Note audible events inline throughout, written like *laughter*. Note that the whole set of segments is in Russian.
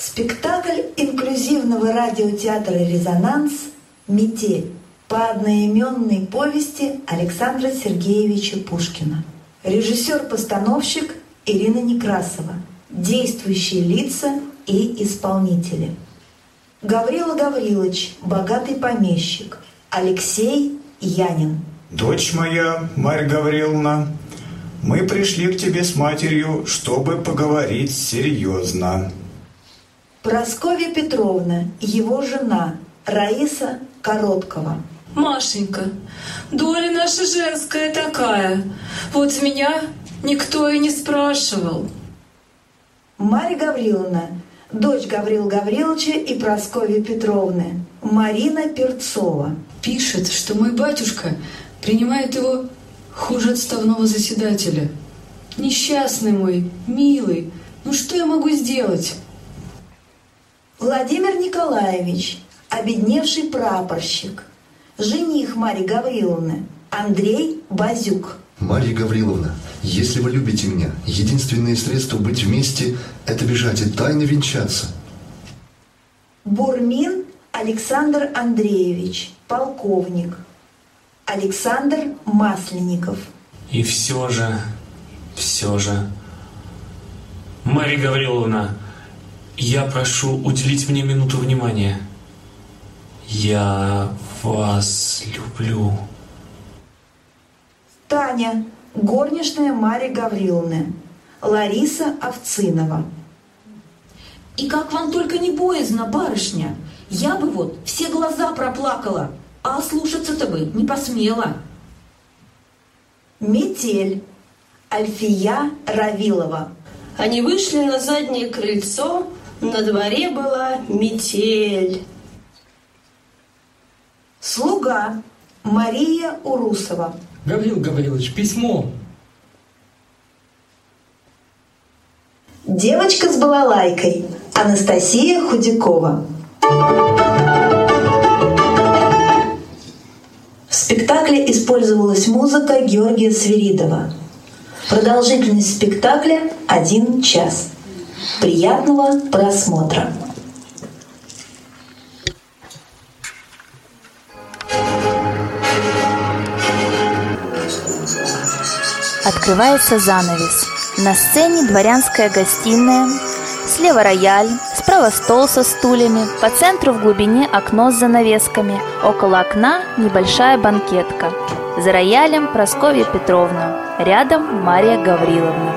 Спектакль инклюзивного радиотеатра «Резонанс» «Метель» по одноименной повести Александра Сергеевича Пушкина. Режиссер-постановщик Ирина Некрасова. Действующие лица и исполнители. Гаврила Гаврилович, богатый помещик. Алексей Янин. Дочь моя, Марья Гавриловна, мы пришли к тебе с матерью, чтобы поговорить серьезно. Просковья Петровна, его жена, Раиса Короткова. Машенька, доля наша женская такая. Вот меня никто и не спрашивал. Марья Гавриловна, дочь Гаврила Гавриловича и Прасковьи Петровны, Марина Перцова. Пишет, что мой батюшка принимает его хуже отставного заседателя. Несчастный мой, милый, ну что я могу сделать? Владимир Николаевич, обедневший прапорщик, жених Марьи Гавриловны, Андрей Базюк. Марья Гавриловна, если вы любите меня, единственное средство быть вместе – это бежать и тайно венчаться. Бурмин Александр Андреевич, полковник. Александр Масленников. И все же, все же, Марья Гавриловна, я прошу уделить мне минуту внимания. Я вас люблю. Таня, горничная Марьи Гавриловны. Лариса Овцинова. И как вам только не боязно, барышня. Я бы вот все глаза проплакала, а слушаться-то бы не посмела. Метель. Альфия Равилова. Они вышли на заднее крыльцо, на дворе была метель. Слуга. Мария Урусова. Гаврил Гаврилович, письмо. Девочка с балалайкой. Анастасия Худякова. В спектакле использовалась музыка Георгия Свиридова. Продолжительность спектакля – один час. Приятного просмотра! Открывается занавес. На сцене дворянская гостиная, слева рояль, справа стол со стульями, по центру в глубине окно с занавесками, около окна небольшая банкетка. За роялем Прасковья Петровна, рядом Мария Гавриловна.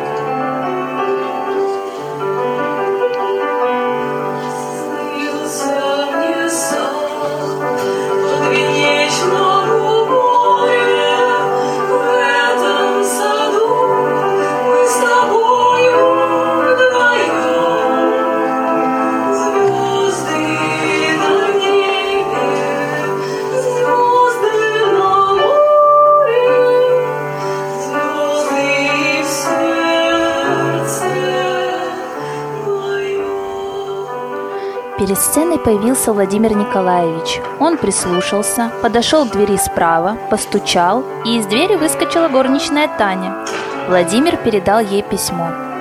Сценой появился Владимир Николаевич. Он прислушался, подошел к двери справа, постучал, и из двери выскочила горничная Таня. Владимир передал ей письмо.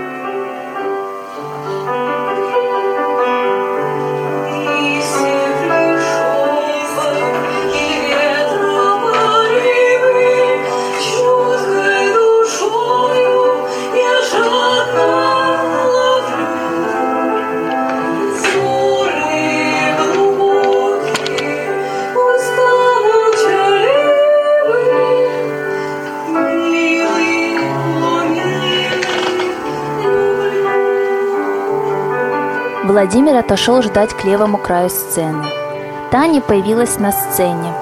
Владимир отошел ждать к левому краю сцены. Таня появилась на сцене.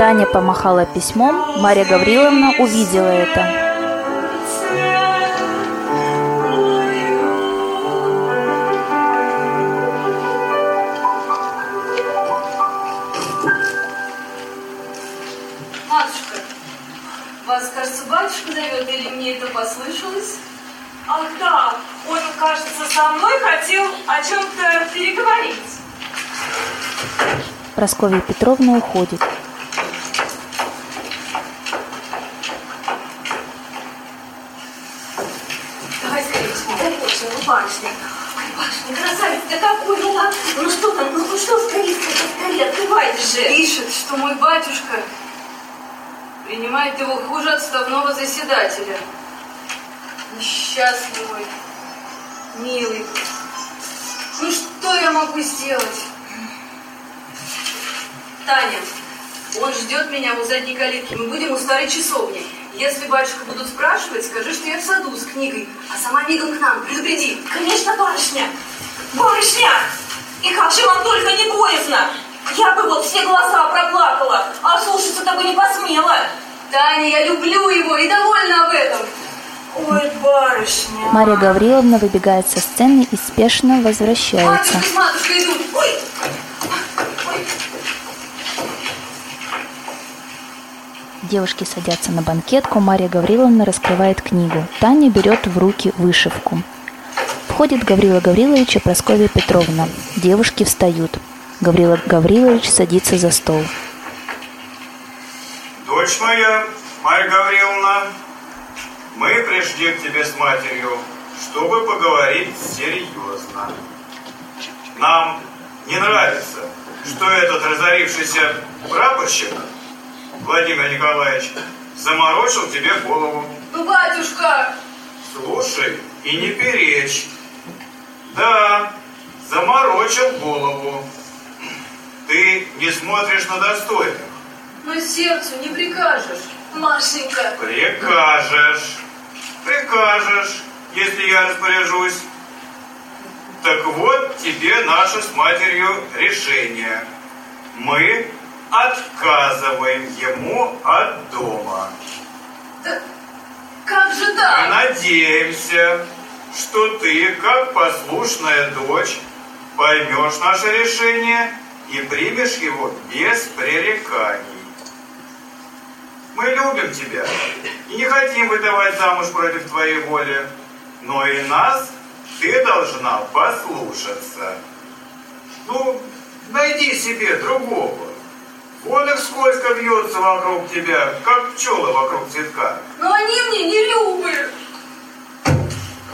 Таня помахала письмом, Мария Гавриловна увидела это. батюшка зовет, или мне это послышалось? Ах да, он, кажется, со мной хотел о чем-то переговорить. Просковья Петровна уходит. Его хуже отставного заседателя. Несчастный мой, милый. Ну что я могу сделать? Таня, он ждет меня у задней калитки. Мы будем у старой часовни. Если батюшка будут спрашивать, скажи, что я в саду с книгой, а сама мигом к нам. Предупреди. Конечно, барышня! Барышня! И как же вам только не боязно! Я бы вот все глаза проплакала, а слушаться-то бы не посмела. Таня, я люблю его и довольна об этом. Ой, барышня. Марья Гавриловна выбегает со сцены и спешно возвращается. Батюшка с матушкой идут. Ой, Девушки садятся на банкетку, Марья Гавриловна раскрывает книгу. Таня берет в руки вышивку. Входит Гаврила Гаврилович и Прасковья Петровна. Девушки встают. Гаврила Гаврилович садится за стол. Дочь моя, Марья Гавриловна, мы пришли к тебе с матерью, чтобы поговорить серьезно. Нам не нравится, что этот разорившийся прапорщик Владимир Николаевич заморочил тебе голову. ну, батюшка, Слушай и не перечь. Да, заморочил голову. Ты не смотришь на достойных. Но сердцу не прикажешь. Машенька, Прикажешь. Прикажешь, если я распоряжусь. Так вот тебе наше с матерью решение. Мы отказываем ему от дома. да как же Мы так? надеемся, что ты, как послушная дочь, поймешь наше решение и примешь его без пререканий. Мы любим тебя и не хотим выдавать замуж против твоей воли, но и нас ты должна послушаться. Ну, найди себе другого. Он их сколько вьется вокруг тебя, как пчелы вокруг цветка. Но они мне не любят.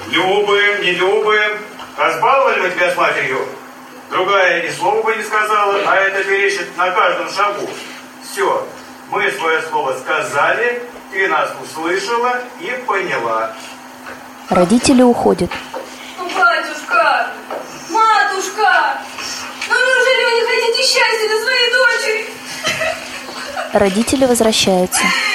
Любы, не любы. Разбаловали мы тебя с матерью. Другая ни слова бы не сказала, а это перечит на каждом шагу. Все, мы свое слово сказали, ты нас услышала и поняла. Родители уходят. Ну, батюшка, матушка, ну неужели вы не хотите счастья для своей дочери? Родители возвращаются. *laughs*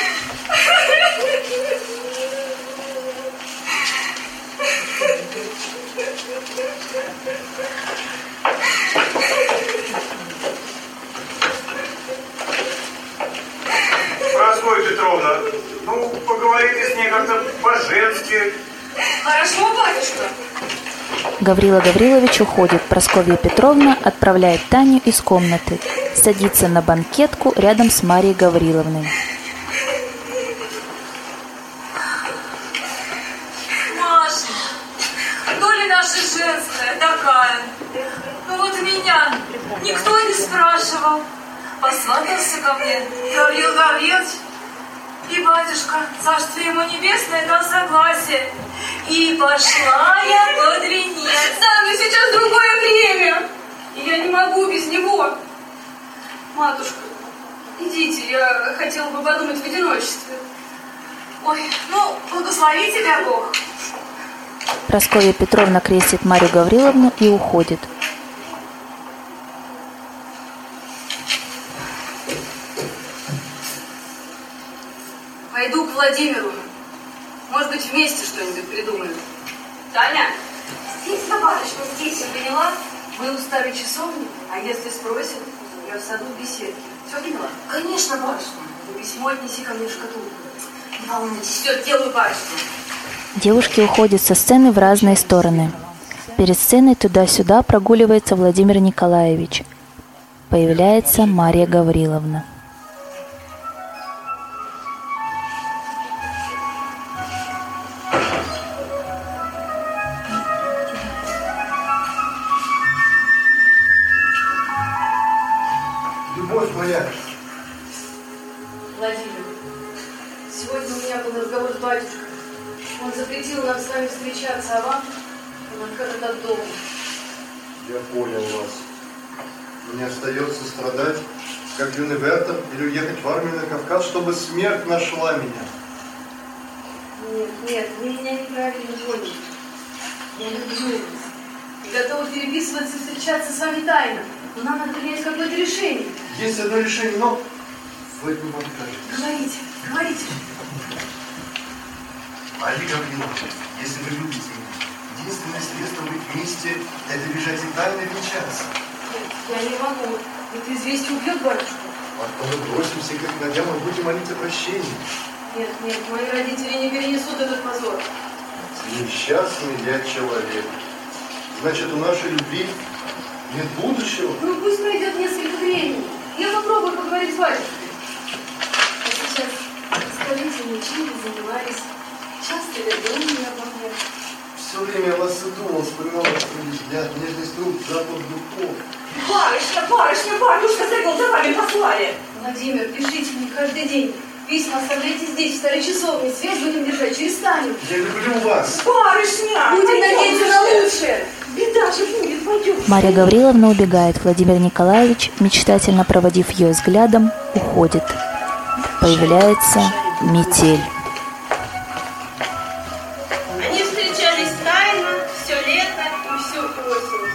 Прасковья Петровна, ну, поговори ты с ней как-то по-женски. Хорошо, батюшка. Гаврила Гаврилович уходит. Прасковья Петровна отправляет Таню из комнаты. Садится на банкетку рядом с Марией Гавриловной. Маша, доля наша женская такая. Ну вот меня никто не спрашивал. Посватался ко мне Гаврил Гаврилович. Батюшка, царствие ему небесное, дал согласие. И пошла я под венец. Да, но сейчас другое время. И я не могу без него. Матушка, идите, я хотела бы подумать в одиночестве. Ой, ну, благослови тебя Бог. Прасковья Петровна крестит Марию Гавриловну и уходит. Владимиру. Может быть, вместе что-нибудь придумаем. Таня, здесь, барышня, здесь, я поняла? Мы у старой часовни, а если спросят, я в саду в беседке. Все поняла? Конечно, барышня. И письмо отнеси ко мне в шкатулку. Не волнуйтесь, все, делаю барышня. Девушки уходят со сцены в разные стороны. Перед сценой туда-сюда прогуливается Владимир Николаевич. Появляется Мария Гавриловна. Моя. Владимир, сегодня у меня был разговор с батюшкой. Он запретил нам с вами встречаться, а вам он откажет от дома. Я понял вас. Мне остается страдать, как юный Вертер, или уехать в армию на Кавказ, чтобы смерть нашла меня. Нет, нет, вы меня неправильно поняли. Я люблю вас. И готова переписываться и встречаться с вами тайно. Но нам надо принять какое-то решение. Есть одно решение, но вы не откажете. Говорите, говорите. Мария Гавриловна, если вы любите меня, единственное средство быть вместе – это бежать и тайно венчаться. Нет, я не могу. Это известие убьет батюшку. А то мы бросимся к их ногам и будем молить о прощении. Нет, нет, мои родители не перенесут этот позор. Несчастный я человек. Значит, у нашей любви нет будущего? Ну пусть пройдет несколько времени. Я попробую поговорить с батюшкой. А сейчас скажите мне, чем вы занимались? Часто ли дома меня обо мне? Все время я вас и думал, вспоминал ваш взгляд, нежность рук, запах духов. Барышня, барышня, батюшка завел, за вами послали. Владимир, пишите мне каждый день. Письма оставляйте здесь, в старой часовне. Связь будем держать через Таню. Я люблю вас. Барышня! Будем Марья Гавриловна убегает. Владимир Николаевич, мечтательно проводив ее взглядом, уходит. Появляется метель. Они встречались тайно все лето и всю осень.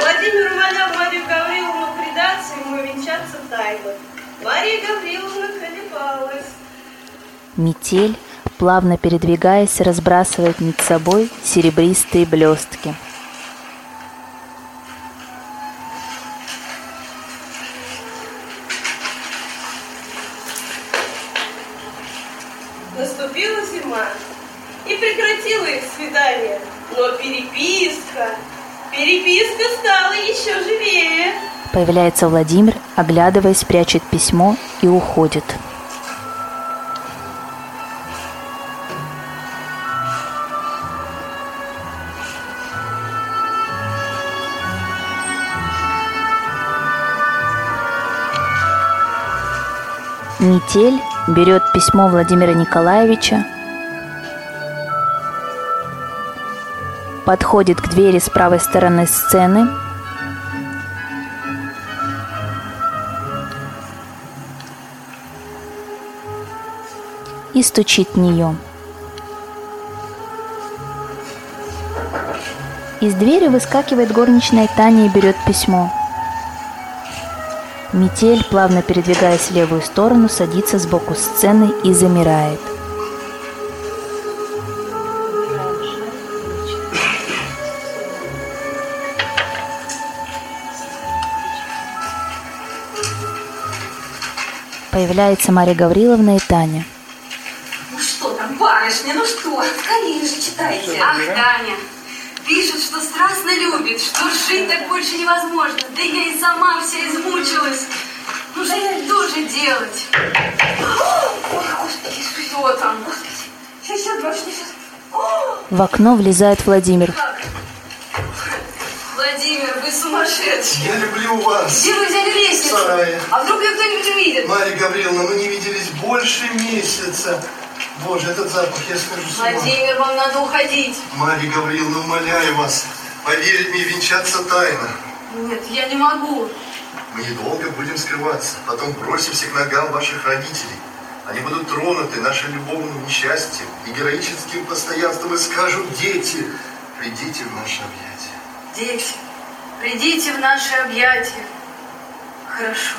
Владимир умолял Марию Гавриловну предаться ему венчаться тайно. Мария Гавриловна колебалась. Метель, плавно передвигаясь, разбрасывает над собой серебристые блестки. Появляется Владимир, оглядываясь, прячет письмо и уходит. Метель берет письмо Владимира Николаевича, подходит к двери с правой стороны сцены, и стучит в нее. Из двери выскакивает горничная Таня и берет письмо. Метель, плавно передвигаясь в левую сторону, садится сбоку сцены и замирает. Появляется Марья Гавриловна и Таня. Ну барышня, ну что? Скорее же читайте. Ах, Таня, пишет, что страстно любит, что жить так больше невозможно. Да я и сама вся измучилась. Ну что же делать? Ой, Господи. Что там? Сейчас, сейчас, барышня, сейчас. В окно влезает Владимир. Владимир, вы сумасшедший. Я люблю вас. Где вы взяли лестницу? В сарае. А вдруг ее кто-нибудь увидит? Марья Гавриловна, мы не виделись больше месяца. Боже, этот запах, я скажу с ума. Владимир, вам надо уходить. Марья Гавриловна, умоляю вас, поверить мне венчаться тайно. Нет, я не могу. Мы недолго будем скрываться, потом бросимся к ногам ваших родителей. Они будут тронуты нашим любовным несчастьем и героическим постоянством и скажут, дети, придите в наше объятие. Дети, придите в наши объятия. Хорошо,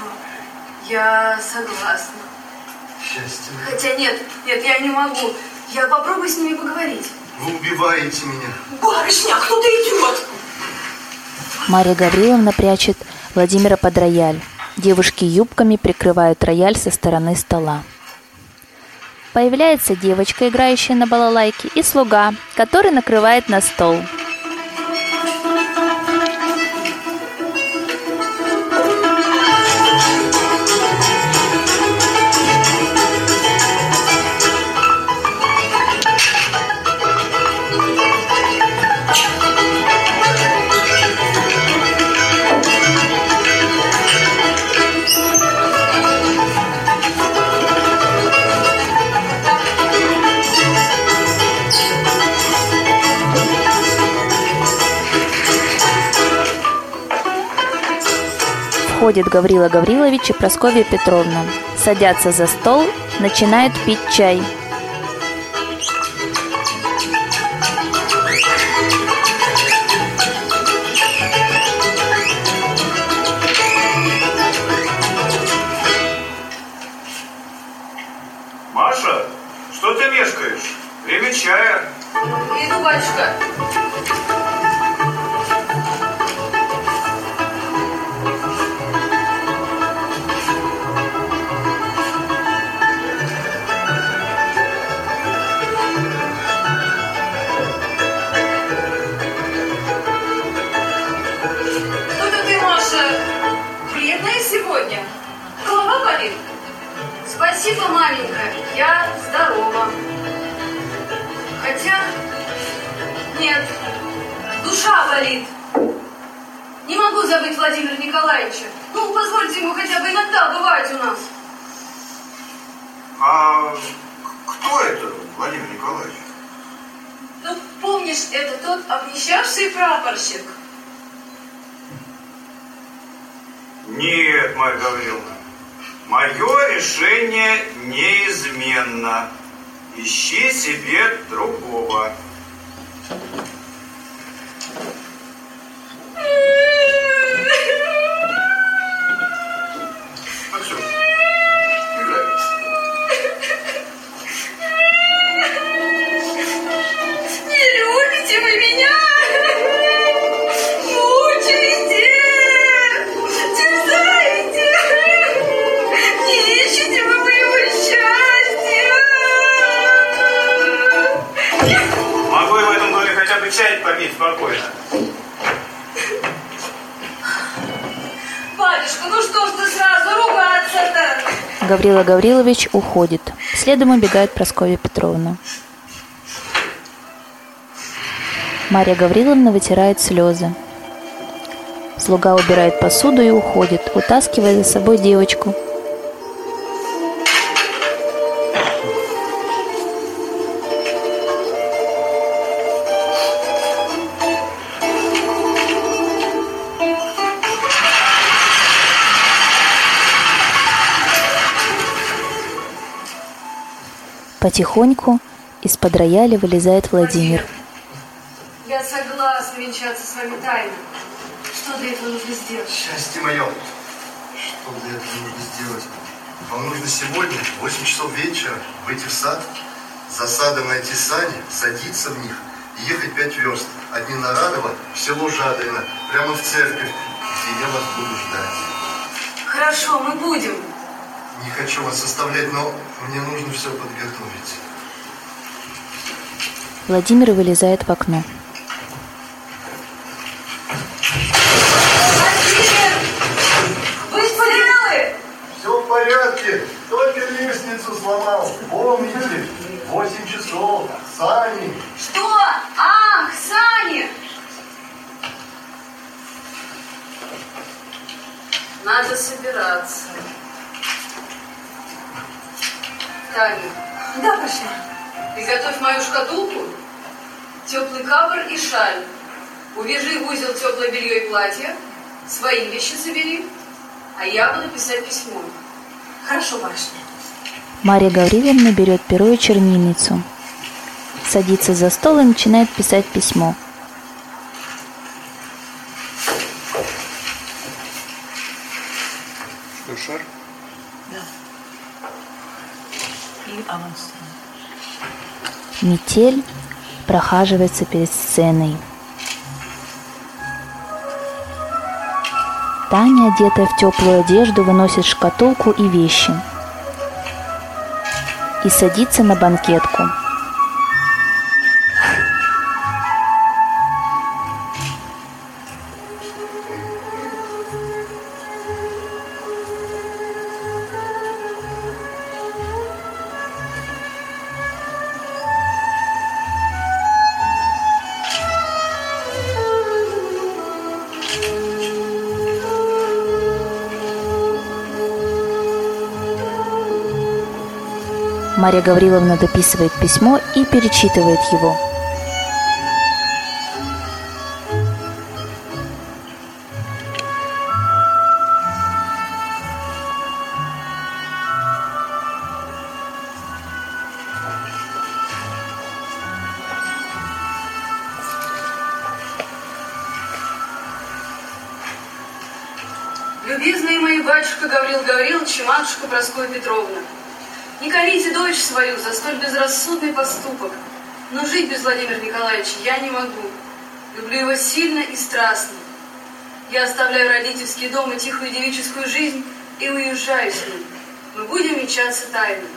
я согласна. Счастье. Хотя нет, нет, я не могу. Я попробую с ними поговорить. Вы убиваете меня. Барышня, кто-то идет. Марья Гавриловна прячет Владимира под рояль. Девушки юбками прикрывают рояль со стороны стола. Появляется девочка, играющая на балалайке, и слуга, который накрывает на стол. Входит Гаврила Гаврилович и Прасковья Петровна. Садятся за стол, начинают пить чай. Спасибо, маменька, я здорова. Хотя, нет, душа болит. Не могу забыть Владимира Николаевича. Ну, позвольте ему хотя бы иногда бывать у нас. А кто это, Владимир Николаевич? Ну, помнишь, это тот обнищавший прапорщик? Нет, Марья Гавриловна. Мое решение неизменно. Ищи себе другого. Максим, *laughs* Гаврила Гаврилович уходит. Следом убегает Прасковья Петровна. Марья Гавриловна вытирает слезы. Слуга убирает посуду и уходит, утаскивая за собой девочку. Потихоньку из-под рояля вылезает Владимир. Я согласна венчаться с вами тайно. Что для этого нужно сделать? Счастье мое. Что для этого нужно сделать? Вам нужно сегодня, в 8 часов вечера, выйти в сад, за садом найти сани, садиться в них и ехать пять верст от Ненарадова в село Жадрино, прямо в церковь, где я вас буду ждать. Хорошо, мы будем. Не хочу вас оставлять, но мне нужно все подготовить. Владимир вылезает в окно. Вы целы? Все в порядке, только лестницу сломал. Помните, 8 часов, сани. Что? Ах, Сани! Надо собираться. Таня. Да, Паша. Приготовь мою шкатулку, теплый кабр и шаль. Увяжи в узел теплое белье и платье, свои вещи собери, а я буду писать письмо. Хорошо, барышня. Марья Гавриловна берет перо и чернильницу. Садится за стол и начинает писать письмо. Что, шар? Да. И аванс. Метель прохаживается перед сценой. Таня, одетая в теплую одежду, выносит шкатулку и вещи и садится на банкетку. Мария Гавриловна дописывает письмо и перечитывает его. Любезные мои батюшка Гаврил Гаврилович и матушка Проскоя Петровна, не корите дочь свою за столь безрассудный поступок, но жить без Владимира Николаевича я не могу. Люблю его сильно и страстно. Я оставляю родительский дом и тихую девическую жизнь и уезжаю с ним. Мы будем мечаться тайно.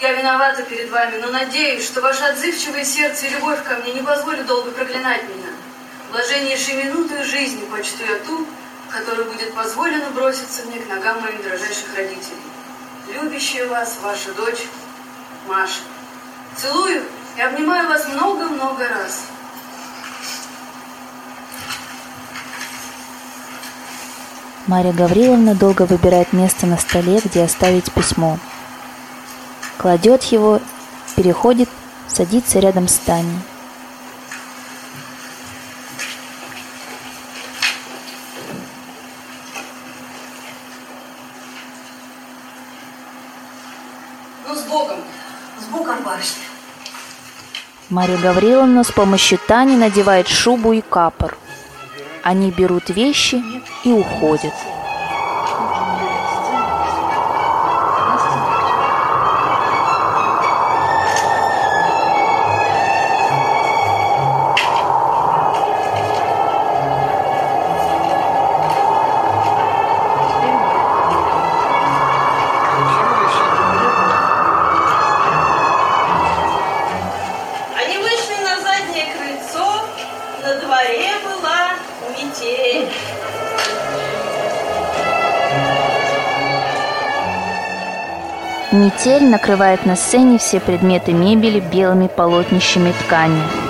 Я виновата перед вами, но надеюсь, что ваше отзывчивое сердце и любовь ко мне не позволят долго проклинать меня. Блаженнейшей минутой жизни почту я ту, которой будет позволено броситься мне к ногам моих дрожайших родителей. Любящая вас ваша дочь Маша. Целую и обнимаю вас много-много раз. Марья Гавриловна долго выбирает место на столе, где оставить письмо. Кладет его, переходит, садится рядом с Таней. Ну, с Богом, с Богом, барышня. Марья Гавриловна с помощью Тани надевает шубу и капор. Они берут вещи и уходят. Накрывает на сцене все предметы мебели белыми полотнищами ткани.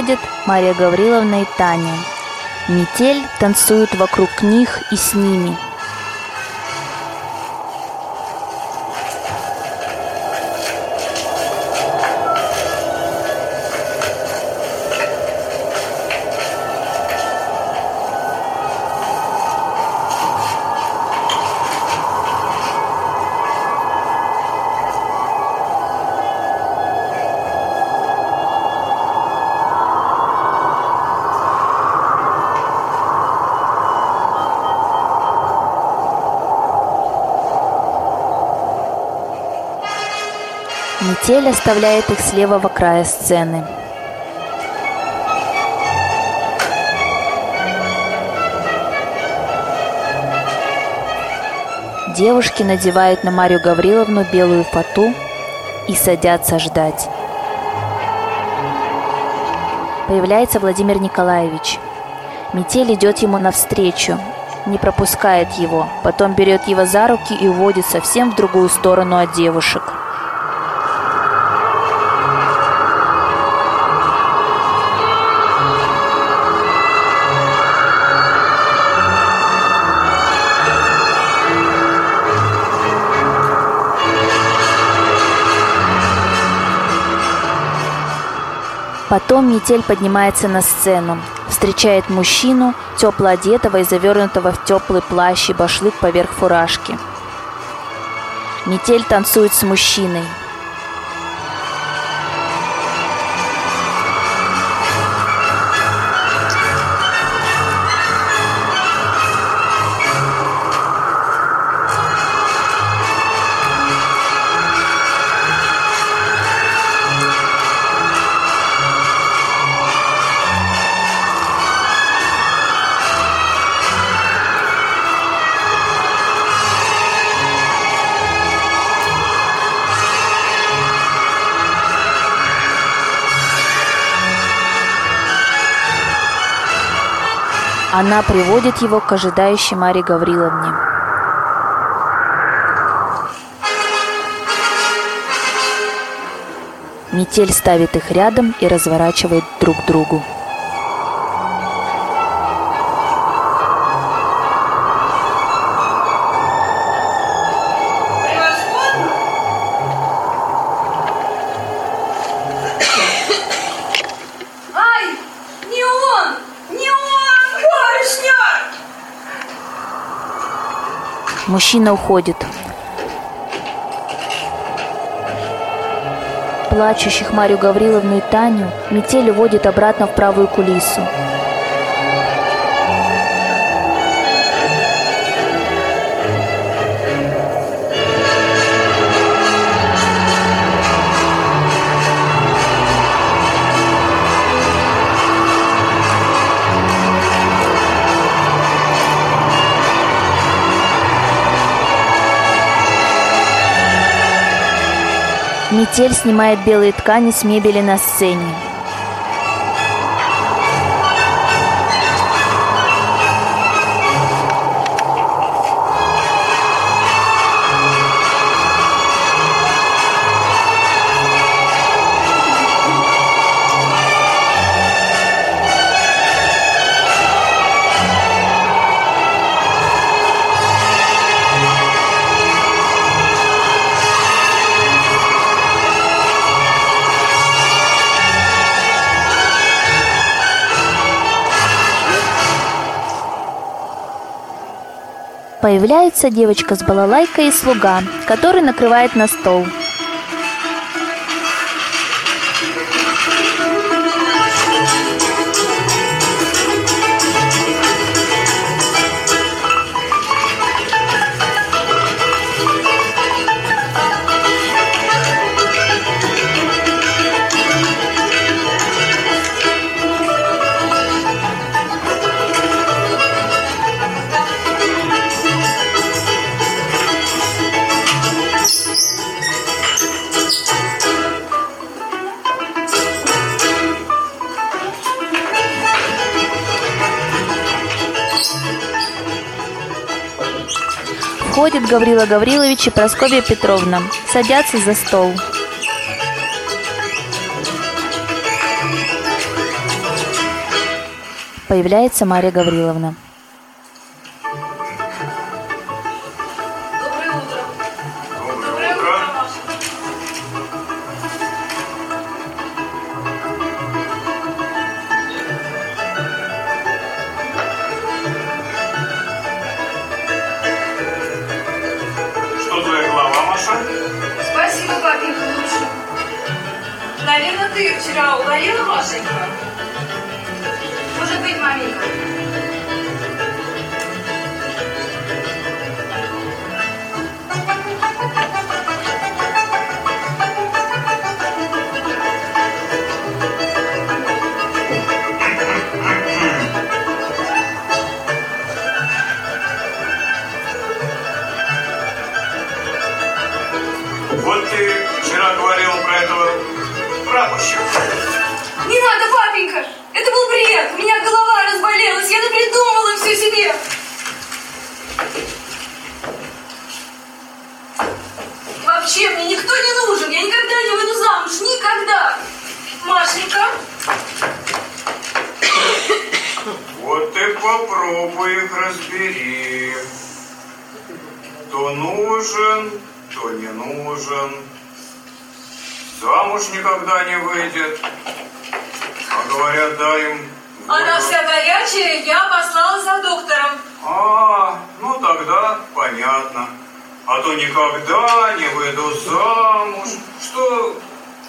Выходят Мария Гавриловна и Таня. Метель танцует вокруг них и с ними. Метель оставляет их с левого края сцены. Девушки надевают на Марию Гавриловну белую фату и садятся ждать. Появляется Владимир Николаевич. Метель идет ему навстречу, не пропускает его, потом берет его за руки и уводит совсем в другую сторону от девушек. Потом метель поднимается на сцену, встречает мужчину, тепло одетого и завернутого в теплый плащ и башлык поверх фуражки. Метель танцует с мужчиной. Она приводит его к ожидающей Марии Гавриловне. Метель ставит их рядом и разворачивает друг к другу. Мужчина уходит. Плачущих Марию Гавриловну и Таню метель уводит обратно в правую кулису. Метель снимает белые ткани с мебели на сцене. Появляется девочка с балалайкой и слуга, который накрывает на стол. Входит Гаврила Гаврилович и Прасковья Петровна. Садятся за стол. Появляется Мария Гавриловна. Попробуй их разбери. То нужен, то не нужен. Замуж никогда не выйдет. А говорят, дай им... она вся горячая, я послала за доктором. А, ну тогда понятно. А то никогда не выйду замуж. Что,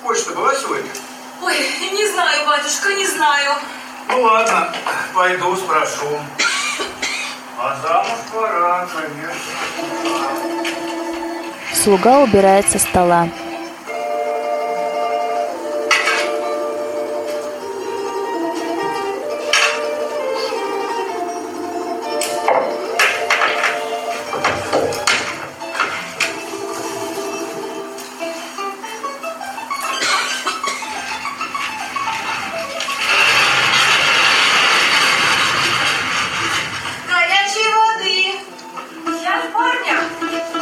почта была сегодня? Ой, не знаю, батюшка, не знаю. Ну ладно, пойду спрошу. А замуж пора, конечно. Слуга убирает со стола.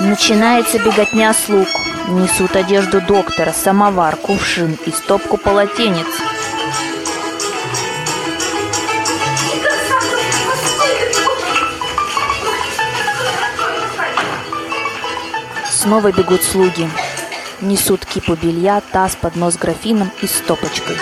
Начинается беготня слуг. Несут одежду доктора, самовар, кувшин и стопку полотенец. Снова бегут слуги. Несут кипу белья, таз, поднос с графином и стопочкой.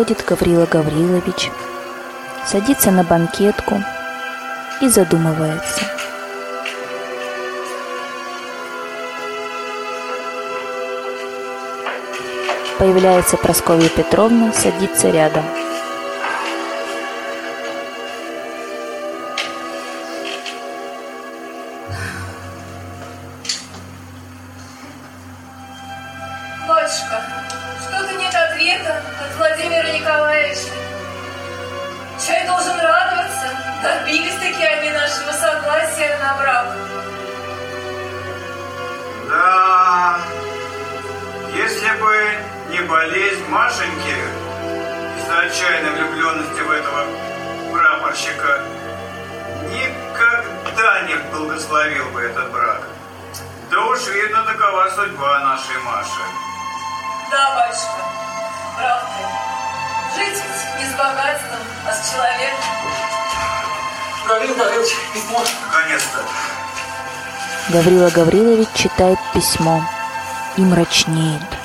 Входит Гаврила Гаврилович, садится на банкетку и задумывается. Появляется Прасковья Петровна, садится рядом. Не болезнь Машеньки из-за отчаянной влюбленности в этого прапорщика, никогда не благословил бы этот брак. Да уж видно, такова судьба нашей Маши. Да, батюшка, прав ты. Жить не с богатством, а с человеком. Гаврил Гаврилович, письмо. Наконец-то. Гаврила Гаврилович читает письмо и мрачнеет.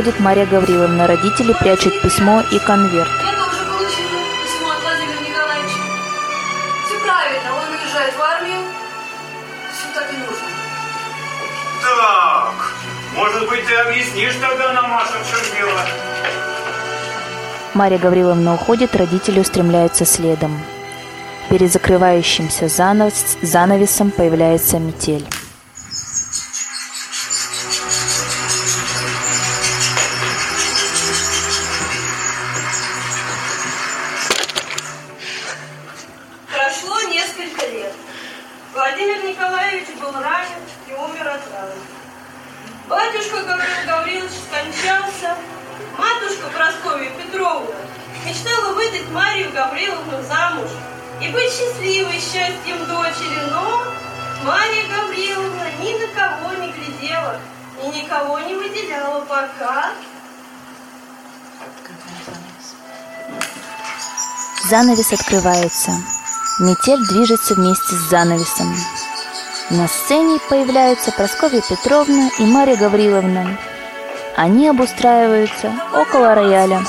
Понимаю. Входит Мария Гавриловна, родители прячут письмо и конверт. Я тоже получила письмо от Владимира Николаевича. Все правильно, он уезжает в армию. Все так и нужно. Так, может быть, ты объяснишь тогда нам, Маша, в чем дело? Мария Гавриловна уходит, родители устремляются следом. Перед закрывающимся занавес- занавесом появляется метель. Занавес открывается. Метель движется вместе с занавесом. На сцене появляются Прасковья Петровна и Марья Гавриловна. Они обустраиваются около рояля.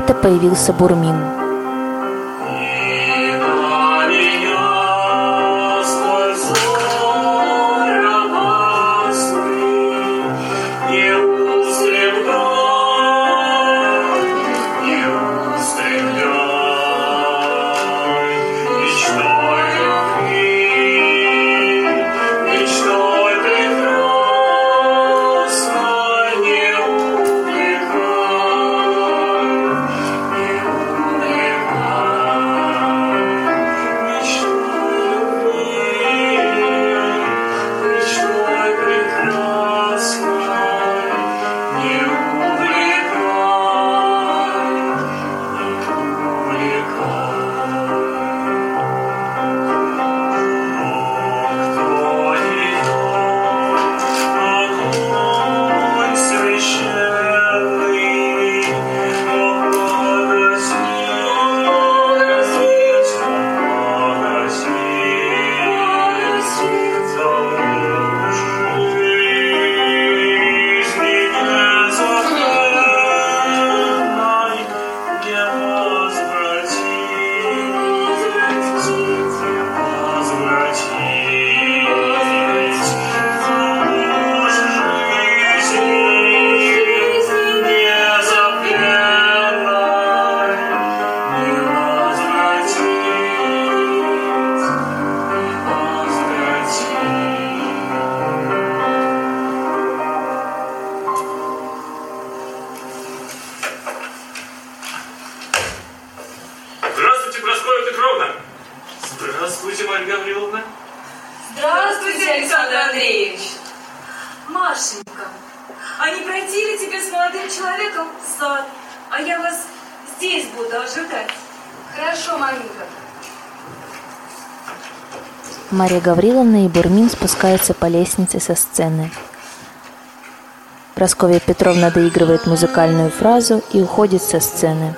Это появился Бурмин. Здесь буду ожидать. Хорошо, маменька. Мария Гавриловна и Бурмин спускаются по лестнице со сцены. Прасковья Петровна доигрывает музыкальную фразу и уходит со сцены.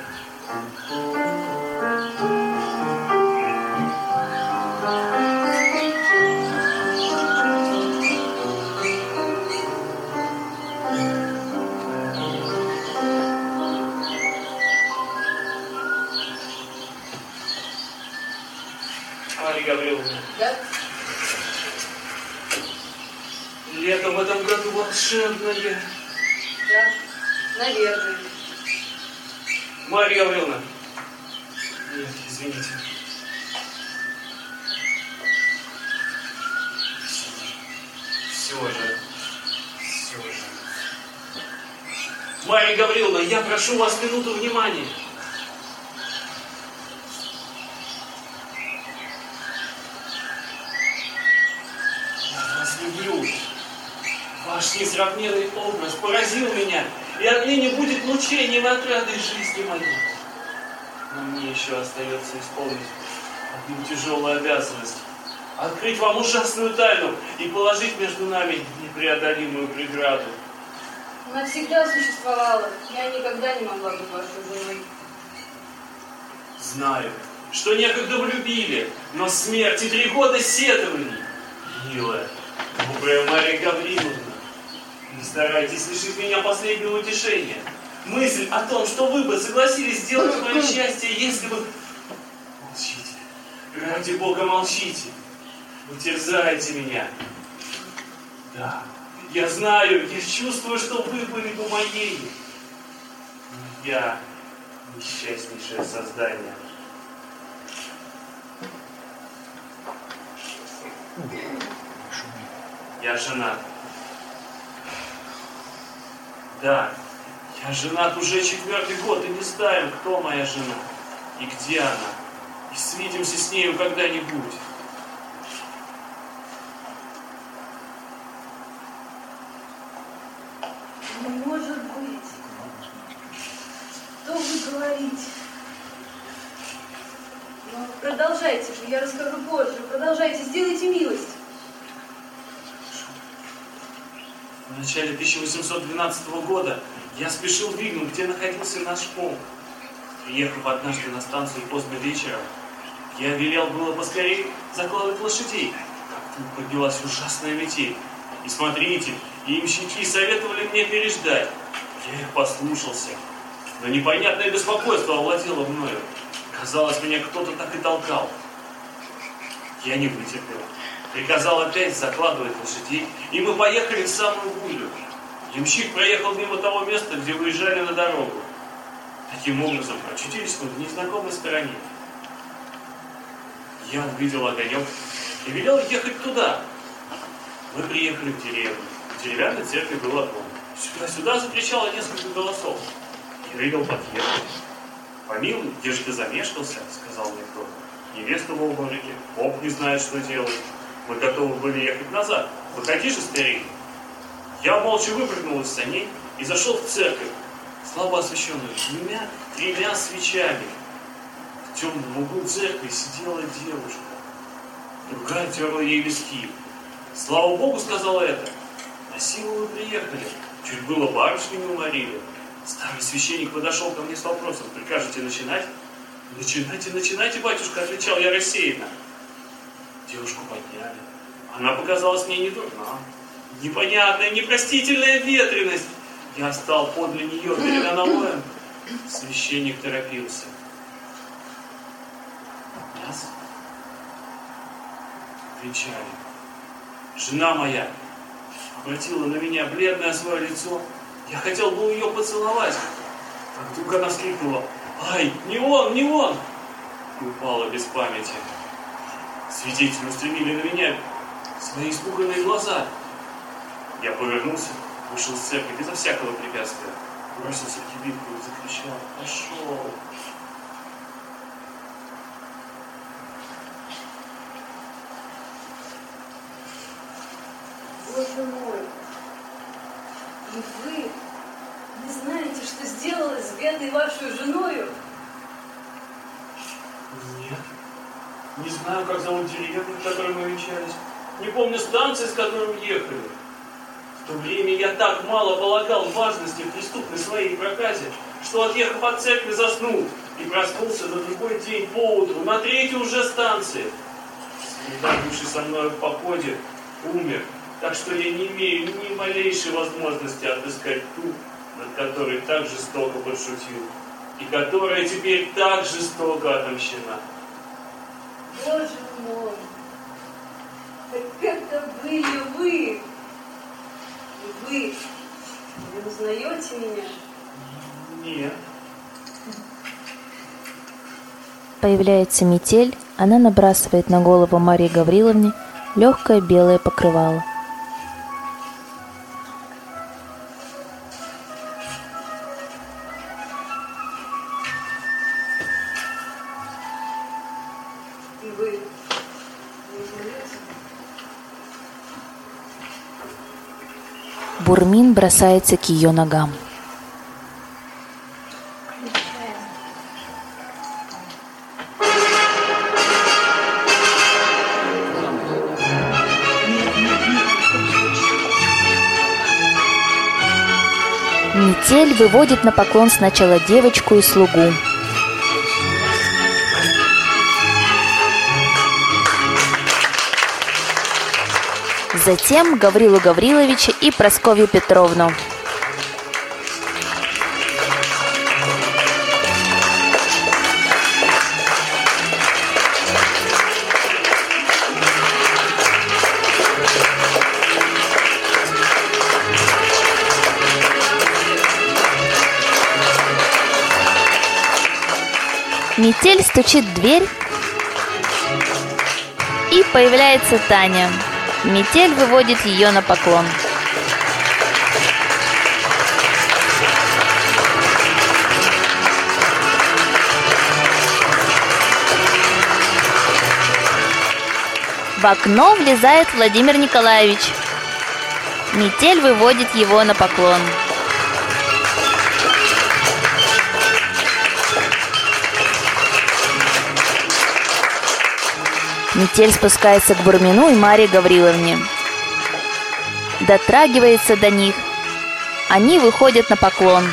Ужасную тайну и положить между нами непреодолимую преграду. Она всегда существовала. Я никогда не могла быть вашей женой. Знаю, что некогда вы любили, но смерть и три года сетований. Милая, добрая Мария Гавриловна, не старайтесь лишить меня последнего утешения. Мысль о том, что вы бы согласились сделать мое *laughs* счастье, если бы... Молчите. Ради Бога, молчите. Вы терзаете меня. Да, я знаю, я чувствую, что вы были бы моей. Я несчастнейшее создание. Я женат. Да, я женат уже четвертый год и не знаю, кто моя жена и где она. И свидимся с нею когда-нибудь. Не может быть. Что вы говорите? Ну, продолжайте же, я расскажу позже. Продолжайте, сделайте милость. В начале 1812 года я спешил в Вильну, где находился наш полк. Приехав однажды на станцию поздно вечером, я велел было поскорее закладывать лошадей. Как тут поднялась ужасная метель. И смотрите, и имщики советовали мне переждать. Я послушался. но непонятное беспокойство овладело мною. Казалось, меня кто-то так и толкал. Я не вытерпел. Приказал опять закладывать лошадей, и мы поехали в самую гулю. Ямщик проехал мимо того места, где выезжали на дорогу. Таким образом, очутились мы в незнакомой стороне. Я увидел огонек и велел ехать туда. Мы приехали в деревню. В деревянной церкви был дом. Сюда-сюда закричало несколько голосов. Я велел подъехать. Помилуй, где же ты замешкался, сказал мне кто-то. В обмороке, поп не знает, что делать. Мы готовы были ехать назад. Выходи же, старик. Я молча выпрыгнул из саней и зашел в церковь, слабо освещенную двумя, тремя свечами. В темном углу церкви сидела девушка. Другая терла ей виски. Слава Богу, сказала это. Силу вы приехали. Чуть было барышню не уморили. Старый священник подошел ко мне с вопросом. Прикажете начинать? Начинайте, начинайте, батюшка, отвечал я рассеянно. Девушку подняли. Она показалась мне не дурна. Непонятная, непростительная ветренность. Я стал подле нее перед аналоем. Священник торопился. Нас кричали. Жена моя обратила на меня бледное свое лицо. Я хотел бы ее поцеловать. Как вдруг она вскрикнула. Ай, не он, не он! И упала без памяти. Свидетели устремили на меня свои испуганные глаза. Я повернулся, вышел из церкви безо всякого препятствия, бросился в кибитку и закричал «Пошел!». Боже мой! И вы не знаете, что бедной вашей женою? Нет. Не знаю, как зовут деревню, в которой мы венчались. Не помню станции, с которой уехали. В то время я так мало полагал важности преступной своей проказе, что, отъехав от церкви, заснул и проснулся на другой день поутру, на третьей уже станции. Следовавший со мной в походе умер, так что я не имею ни малейшей возможности отыскать ту, над которой так жестоко подшутил, и которая теперь так жестоко отомщена. Боже мой! Так это были вы! И вы не узнаете меня? Нет. Появляется метель, она набрасывает на голову Марии Гавриловне легкое белое покрывало. Бурмин бросается к ее ногам. Метель выводит на поклон сначала девочку и слугу. Затем Гаврилу Гавриловича и Просковью Петровну. Метель стучит в дверь, и появляется Таня. Метель выводит ее на поклон. В окно влезает Владимир Николаевич. Метель выводит его на поклон. Метель спускается к Бурмину и Марии Гавриловне. Дотрагивается до них. Они выходят на поклон.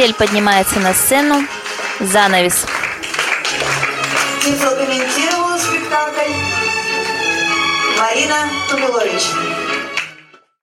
Метель поднимается на сцену. Занавес. Тифлокомментировала спектакль Марина Тумилович.